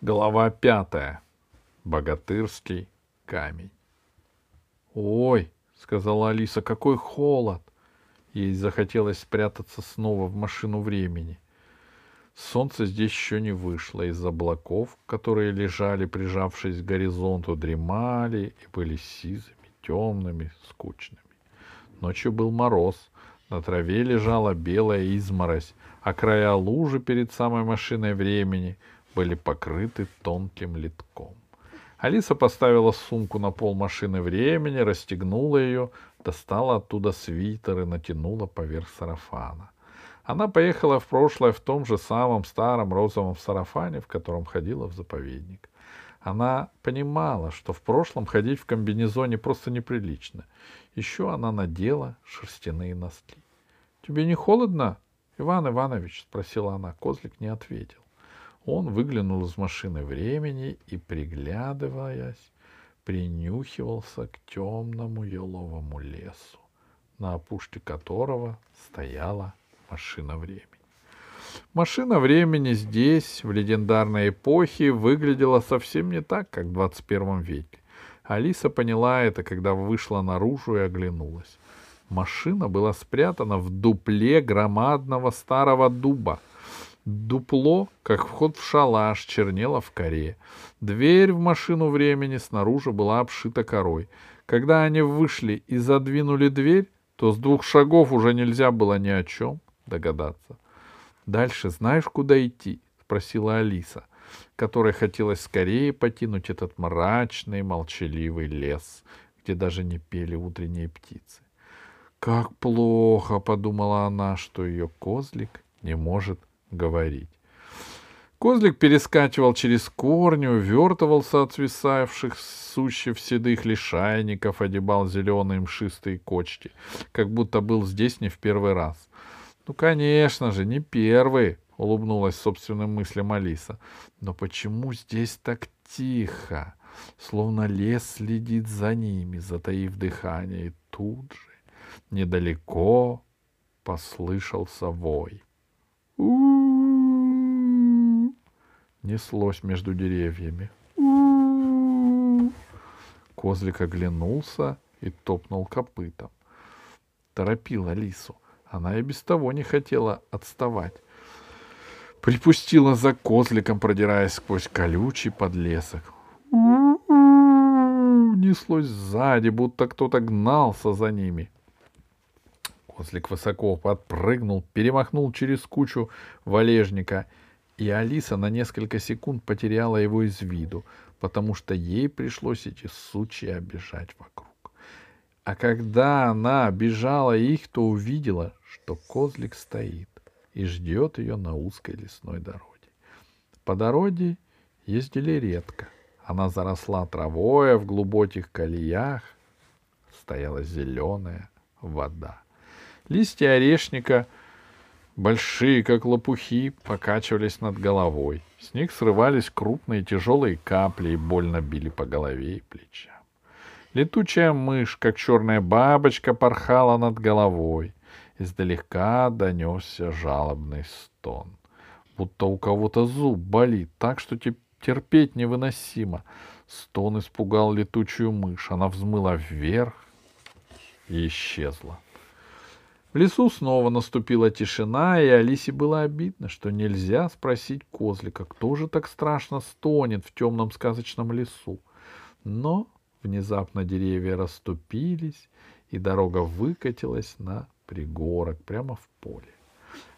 Глава пятая. Богатырский камень. «Ой!» — сказала Алиса, — «какой холод!» Ей захотелось спрятаться снова в машину времени. Солнце здесь еще не вышло. Из облаков, которые лежали, прижавшись к горизонту, дремали и были сизыми, темными, скучными. Ночью был мороз, на траве лежала белая изморозь, а края лужи перед самой машиной времени были покрыты тонким литком. Алиса поставила сумку на пол машины времени, расстегнула ее, достала оттуда свитер и натянула поверх сарафана. Она поехала в прошлое в том же самом старом розовом сарафане, в котором ходила в заповедник. Она понимала, что в прошлом ходить в комбинезоне просто неприлично. Еще она надела шерстяные носки. — Тебе не холодно, Иван Иванович? — спросила она. Козлик не ответил. Он выглянул из машины времени и, приглядываясь, принюхивался к темному еловому лесу, на опушке которого стояла машина времени. Машина времени здесь, в легендарной эпохе, выглядела совсем не так, как в 21 веке. Алиса поняла это, когда вышла наружу и оглянулась. Машина была спрятана в дупле громадного старого дуба — Дупло, как вход в шалаш, чернело в коре. Дверь в машину времени снаружи была обшита корой. Когда они вышли и задвинули дверь, то с двух шагов уже нельзя было ни о чем догадаться. «Дальше знаешь, куда идти?» — спросила Алиса, которой хотелось скорее покинуть этот мрачный, молчаливый лес, где даже не пели утренние птицы. «Как плохо!» — подумала она, что ее козлик не может говорить. Козлик перескакивал через корни, увертывался от свисавших сущев седых лишайников, одевал зеленые мшистые кочки, как будто был здесь не в первый раз. Ну, конечно же, не первый, — улыбнулась собственным мыслям Алиса. Но почему здесь так тихо? Словно лес следит за ними, затаив дыхание, и тут же, недалеко, послышался вой. Неслось между деревьями. Козлик оглянулся и топнул копытом. Торопил Алису. Она и без того не хотела отставать. Припустила за козликом, продираясь сквозь колючий подлесок. Неслось сзади, будто кто-то гнался за ними. Козлик высоко подпрыгнул, перемахнул через кучу валежника, и Алиса на несколько секунд потеряла его из виду, потому что ей пришлось эти сучья обижать вокруг. А когда она обижала их, то увидела, что козлик стоит и ждет ее на узкой лесной дороге. По дороге ездили редко. Она заросла травой, а в глубоких колеях стояла зеленая вода. Листья орешника, большие, как лопухи, покачивались над головой. С них срывались крупные тяжелые капли и больно били по голове и плечам. Летучая мышь, как черная бабочка, порхала над головой. Издалека донесся жалобный стон. Будто у кого-то зуб болит так, что терпеть невыносимо. Стон испугал летучую мышь. Она взмыла вверх и исчезла. В лесу снова наступила тишина, и Алисе было обидно, что нельзя спросить козлика, кто же так страшно стонет в темном сказочном лесу. Но внезапно деревья расступились, и дорога выкатилась на пригорок прямо в поле.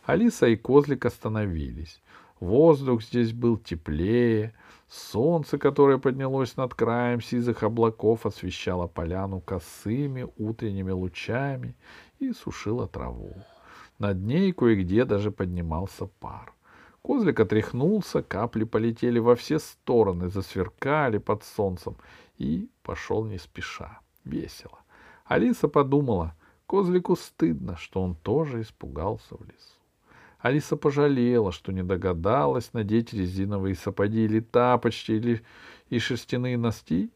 Алиса и козлик остановились. Воздух здесь был теплее, солнце, которое поднялось над краем сизых облаков, освещало поляну косыми утренними лучами и сушило траву. Над ней кое-где даже поднимался пар. Козлик отряхнулся, капли полетели во все стороны, засверкали под солнцем и пошел не спеша, весело. Алиса подумала, козлику стыдно, что он тоже испугался в лесу. Алиса пожалела, что не догадалась надеть резиновые сапоги или тапочки, или и шерстяные носки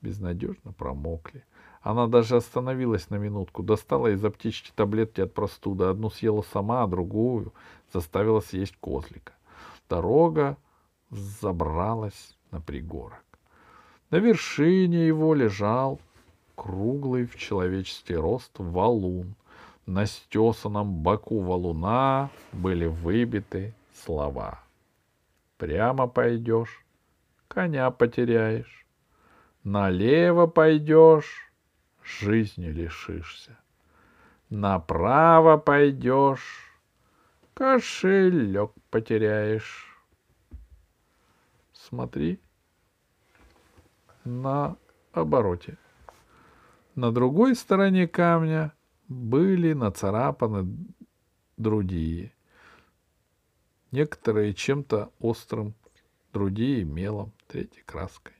безнадежно промокли. Она даже остановилась на минутку, достала из аптечки таблетки от простуды. Одну съела сама, а другую заставила съесть козлика. Дорога забралась на пригорок. На вершине его лежал круглый в человеческий рост валун. На стесанном боку валуна были выбиты слова. Прямо пойдешь, коня потеряешь. Налево пойдешь, жизни лишишься. Направо пойдешь, кошелек потеряешь. Смотри на обороте. На другой стороне камня были нацарапаны другие. Некоторые чем-то острым, другие мелом, третьи краской.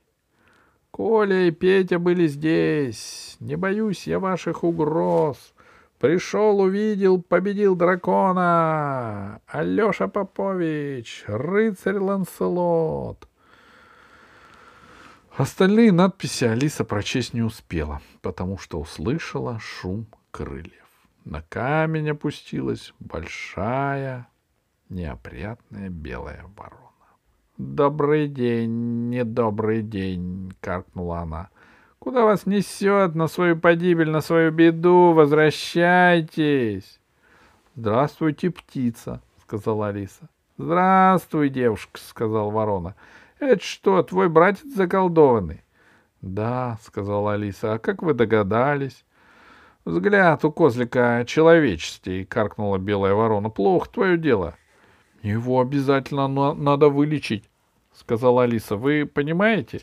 Коля и Петя были здесь. Не боюсь я ваших угроз. Пришел, увидел, победил дракона. Алеша Попович, рыцарь Ланселот. Остальные надписи Алиса прочесть не успела, потому что услышала шум крыльев. На камень опустилась большая, неопрятная белая ворона. «Добрый день, недобрый день!» — каркнула она. «Куда вас несет? На свою погибель, на свою беду! Возвращайтесь!» «Здравствуйте, птица!» — сказала Алиса. «Здравствуй, девушка!» — сказал ворона. Это что, твой братец заколдованный? Да, сказала Алиса. А как вы догадались? Взгляд у козлика человечестей, каркнула белая ворона. Плохо твое дело. Его обязательно надо вылечить, сказала Алиса. Вы понимаете?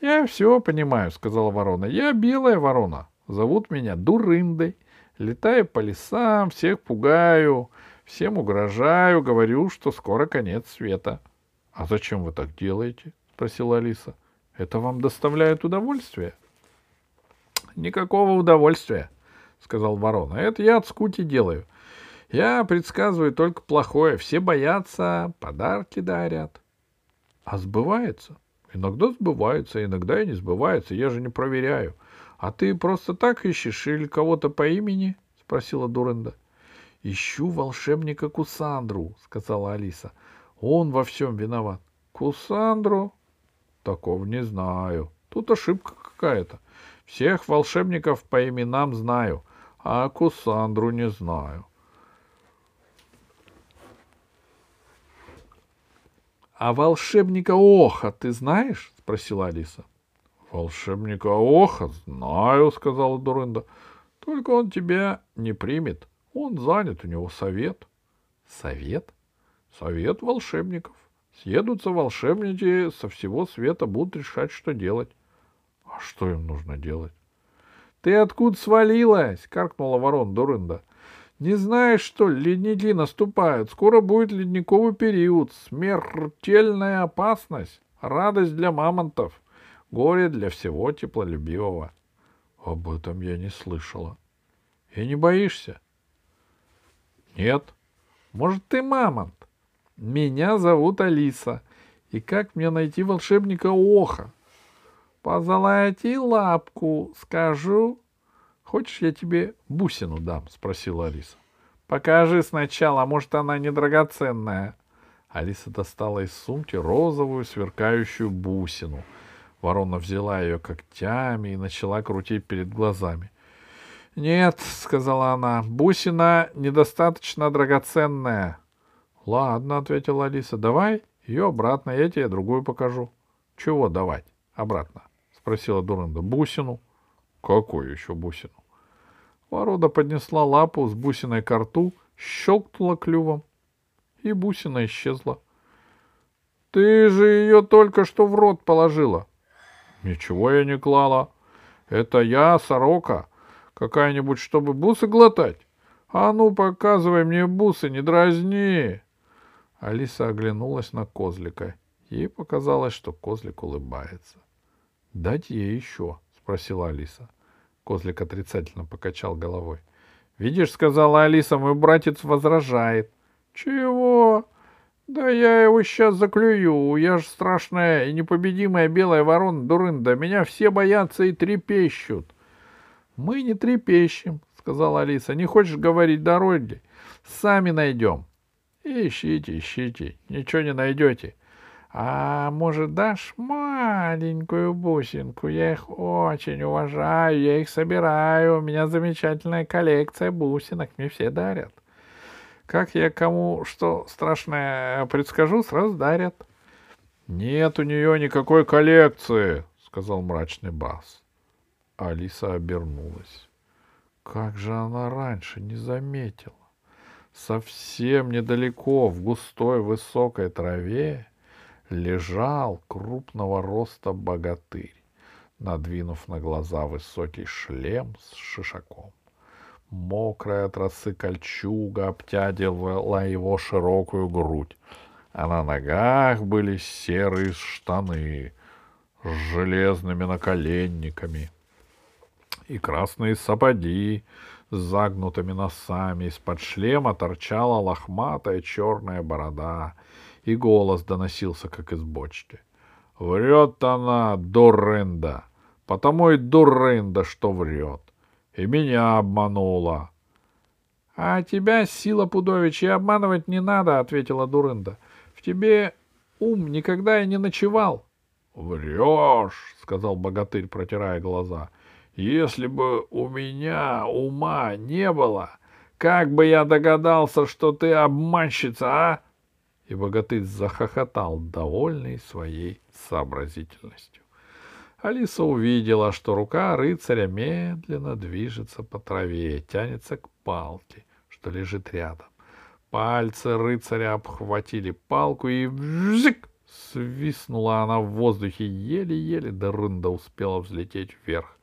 Я все понимаю, сказала ворона. Я белая ворона. Зовут меня Дурындой. Летаю по лесам, всех пугаю, всем угрожаю, говорю, что скоро конец света. — а зачем вы так делаете? спросила Алиса. Это вам доставляет удовольствие? Никакого удовольствия, сказал ворона. Это я от скути делаю. Я предсказываю только плохое. Все боятся, подарки дарят. А сбывается? Иногда сбывается, иногда и не сбывается. Я же не проверяю. А ты просто так ищешь или кого-то по имени? спросила Дуренда. Ищу волшебника Кусандру, сказала Алиса. Он во всем виноват. Кусандру? Такого не знаю. Тут ошибка какая-то. Всех волшебников по именам знаю, а Кусандру не знаю. — А волшебника Оха ты знаешь? — спросила Алиса. — Волшебника Оха знаю, — сказала Дурында. — Только он тебя не примет. Он занят, у него совет. — Совет? Совет волшебников. Съедутся волшебники со всего света, будут решать, что делать. А что им нужно делать? — Ты откуда свалилась? — каркнула ворон Дурында. — Не знаешь, что ли, ледники наступают? Скоро будет ледниковый период. Смертельная опасность. Радость для мамонтов. Горе для всего теплолюбивого. — Об этом я не слышала. — И не боишься? — Нет. — Может, ты мамонт? Меня зовут Алиса. И как мне найти волшебника Оха? Позолоти лапку, скажу. Хочешь, я тебе бусину дам? Спросила Алиса. Покажи сначала, может, она не драгоценная. Алиса достала из сумки розовую сверкающую бусину. Ворона взяла ее когтями и начала крутить перед глазами. — Нет, — сказала она, — бусина недостаточно драгоценная. — Ладно, — ответила Алиса, — давай ее обратно, я тебе другую покажу. — Чего давать обратно? — спросила Дуранда. — Бусину. — Какую еще бусину? Ворода поднесла лапу с бусиной к рту, щелкнула клювом, и бусина исчезла. — Ты же ее только что в рот положила. — Ничего я не клала. Это я, сорока, какая-нибудь, чтобы бусы глотать. А ну, показывай мне бусы, не дразни. Алиса оглянулась на козлика. Ей показалось, что козлик улыбается. — Дать ей еще? — спросила Алиса. Козлик отрицательно покачал головой. — Видишь, — сказала Алиса, — мой братец возражает. — Чего? Да я его сейчас заклюю. Я же страшная и непобедимая белая ворона дурында. Меня все боятся и трепещут. — Мы не трепещем, — сказала Алиса. — Не хочешь говорить дороги? Сами найдем. — Ищите, ищите, ничего не найдете. А может, дашь маленькую бусинку? Я их очень уважаю, я их собираю. У меня замечательная коллекция бусинок, мне все дарят. Как я кому что страшное предскажу, сразу дарят. Нет у нее никакой коллекции, сказал мрачный бас. Алиса обернулась. Как же она раньше не заметила? Совсем недалеко, в густой высокой траве, лежал крупного роста богатырь, надвинув на глаза высокий шлем с шишаком. Мокрая от росы кольчуга обтягивала его широкую грудь, а на ногах были серые штаны с железными наколенниками и красные сапоги с загнутыми носами. Из-под шлема торчала лохматая черная борода, и голос доносился, как из бочки. Врет она, дурында, потому и дурында, что врет. И меня обманула. — А тебя, сила пудовичья, обманывать не надо, — ответила дурында. — В тебе ум никогда и не ночевал. — Врешь, — сказал богатырь, протирая глаза. — если бы у меня ума не было, как бы я догадался, что ты обманщица, а? И богатырь захохотал, довольный своей сообразительностью. Алиса увидела, что рука рыцаря медленно движется по траве, тянется к палке, что лежит рядом. Пальцы рыцаря обхватили палку и вжик! Свистнула она в воздухе еле-еле, да рында успела взлететь вверх.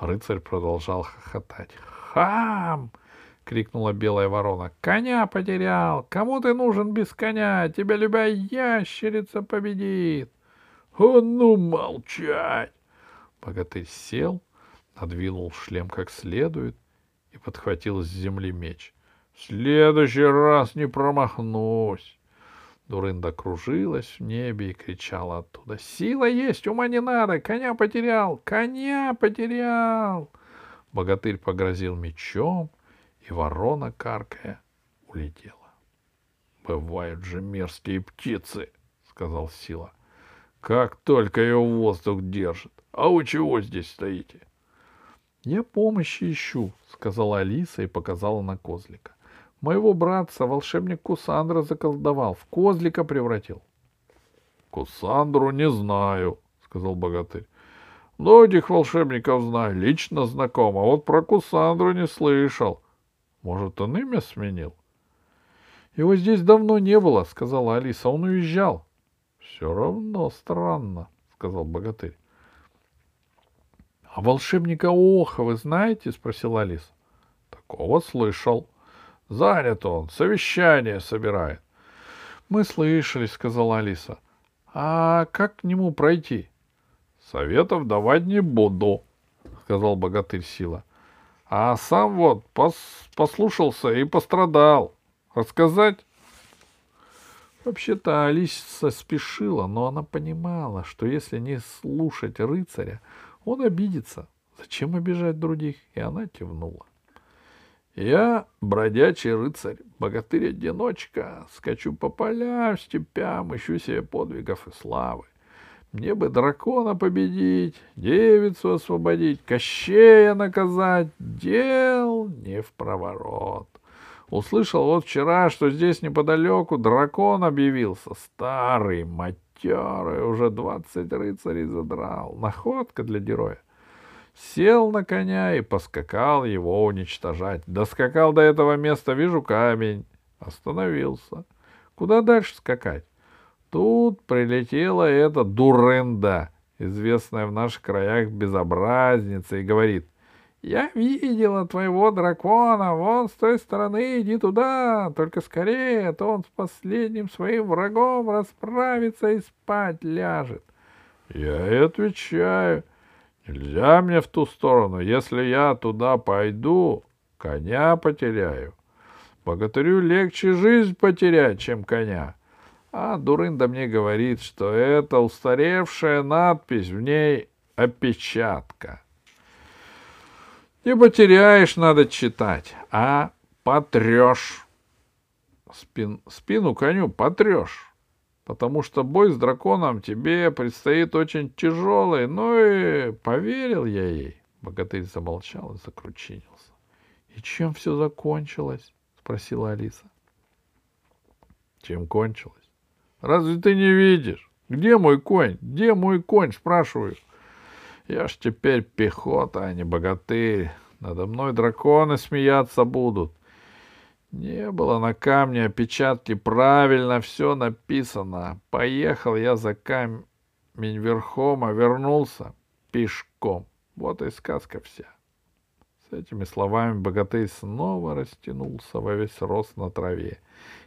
Рыцарь продолжал хохотать. «Хам!» — крикнула белая ворона. «Коня потерял! Кому ты нужен без коня? Тебя любая ящерица победит!» «А ну молчать!» Богатырь сел, надвинул шлем как следует и подхватил с земли меч. «В следующий раз не промахнусь!» Дурында кружилась в небе и кричала оттуда. «Сила есть, ума не надо! Коня потерял! Коня потерял!» Богатырь погрозил мечом, и ворона, каркая, улетела. «Бывают же мерзкие птицы!» — сказал Сила. «Как только ее воздух держит! А вы чего здесь стоите?» «Я помощи ищу», — сказала Алиса и показала на козлика. Моего братца волшебник Кусандра заколдовал, в козлика превратил. — Кусандру не знаю, — сказал богатырь. — Многих волшебников знаю, лично знаком, а вот про Кусандру не слышал. Может, он имя сменил? — Его здесь давно не было, — сказала Алиса, — он уезжал. — Все равно странно, — сказал богатырь. — А волшебника Оха вы знаете? — спросила Алиса. — Такого слышал. — Занят он, совещание собирает. — Мы слышали, — сказала Алиса. — А как к нему пройти? — Советов давать не буду, — сказал богатырь Сила. — А сам вот пос послушался и пострадал. Рассказать? Вообще-то Алиса спешила, но она понимала, что если не слушать рыцаря, он обидится. Зачем обижать других? И она кивнула. Я бродячий рыцарь, богатырь-одиночка, скачу по полям, степям, ищу себе подвигов и славы. Мне бы дракона победить, девицу освободить, Кощея наказать, дел не в проворот. Услышал вот вчера, что здесь неподалеку дракон объявился, старый, матерый, уже двадцать рыцарей задрал. Находка для героя сел на коня и поскакал его уничтожать. Доскакал до этого места, вижу камень. Остановился. Куда дальше скакать? Тут прилетела эта дурында, известная в наших краях безобразница, и говорит, «Я видела твоего дракона, вон с той стороны, иди туда, только скорее, а то он с последним своим врагом расправится и спать ляжет». Я и отвечаю — Нельзя мне в ту сторону. Если я туда пойду, коня потеряю. Богатырю легче жизнь потерять, чем коня. А Дурында мне говорит, что это устаревшая надпись, в ней опечатка. Не потеряешь, надо читать, а потрешь. Спин, спину коню потрешь. Потому что бой с драконом тебе предстоит очень тяжелый. Ну и поверил я ей. Богатырь замолчал и закручинился. — И чем все закончилось? — спросила Алиса. — Чем кончилось? Разве ты не видишь? Где мой конь? Где мой конь? Спрашиваю. Я ж теперь пехота, а не богатырь. Надо мной драконы смеяться будут. Не было на камне опечатки, правильно все написано. Поехал я за камень верхом, а вернулся пешком. Вот и сказка вся. С этими словами богатырь снова растянулся во весь рост на траве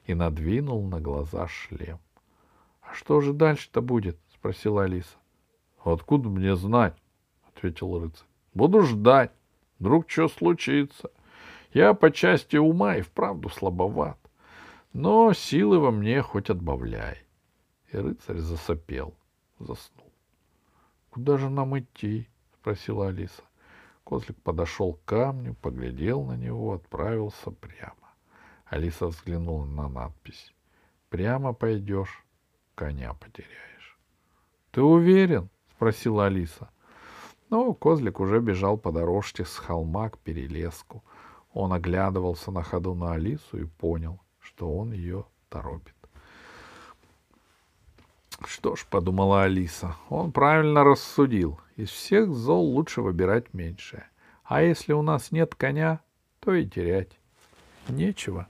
и надвинул на глаза шлем. — А что же дальше-то будет? — спросила Алиса. — Откуда мне знать? — ответил рыцарь. — Буду ждать. Вдруг что случится. Я по части ума и вправду слабоват. Но силы во мне хоть отбавляй. И рыцарь засопел, заснул. — Куда же нам идти? — спросила Алиса. Козлик подошел к камню, поглядел на него, отправился прямо. Алиса взглянула на надпись. «Прямо пойдешь, коня потеряешь». «Ты уверен?» — спросила Алиса. Но козлик уже бежал по дорожке с холма к перелеску. Он оглядывался на ходу на Алису и понял, что он ее торопит. Что ж, подумала Алиса, он правильно рассудил. Из всех зол лучше выбирать меньшее. А если у нас нет коня, то и терять нечего.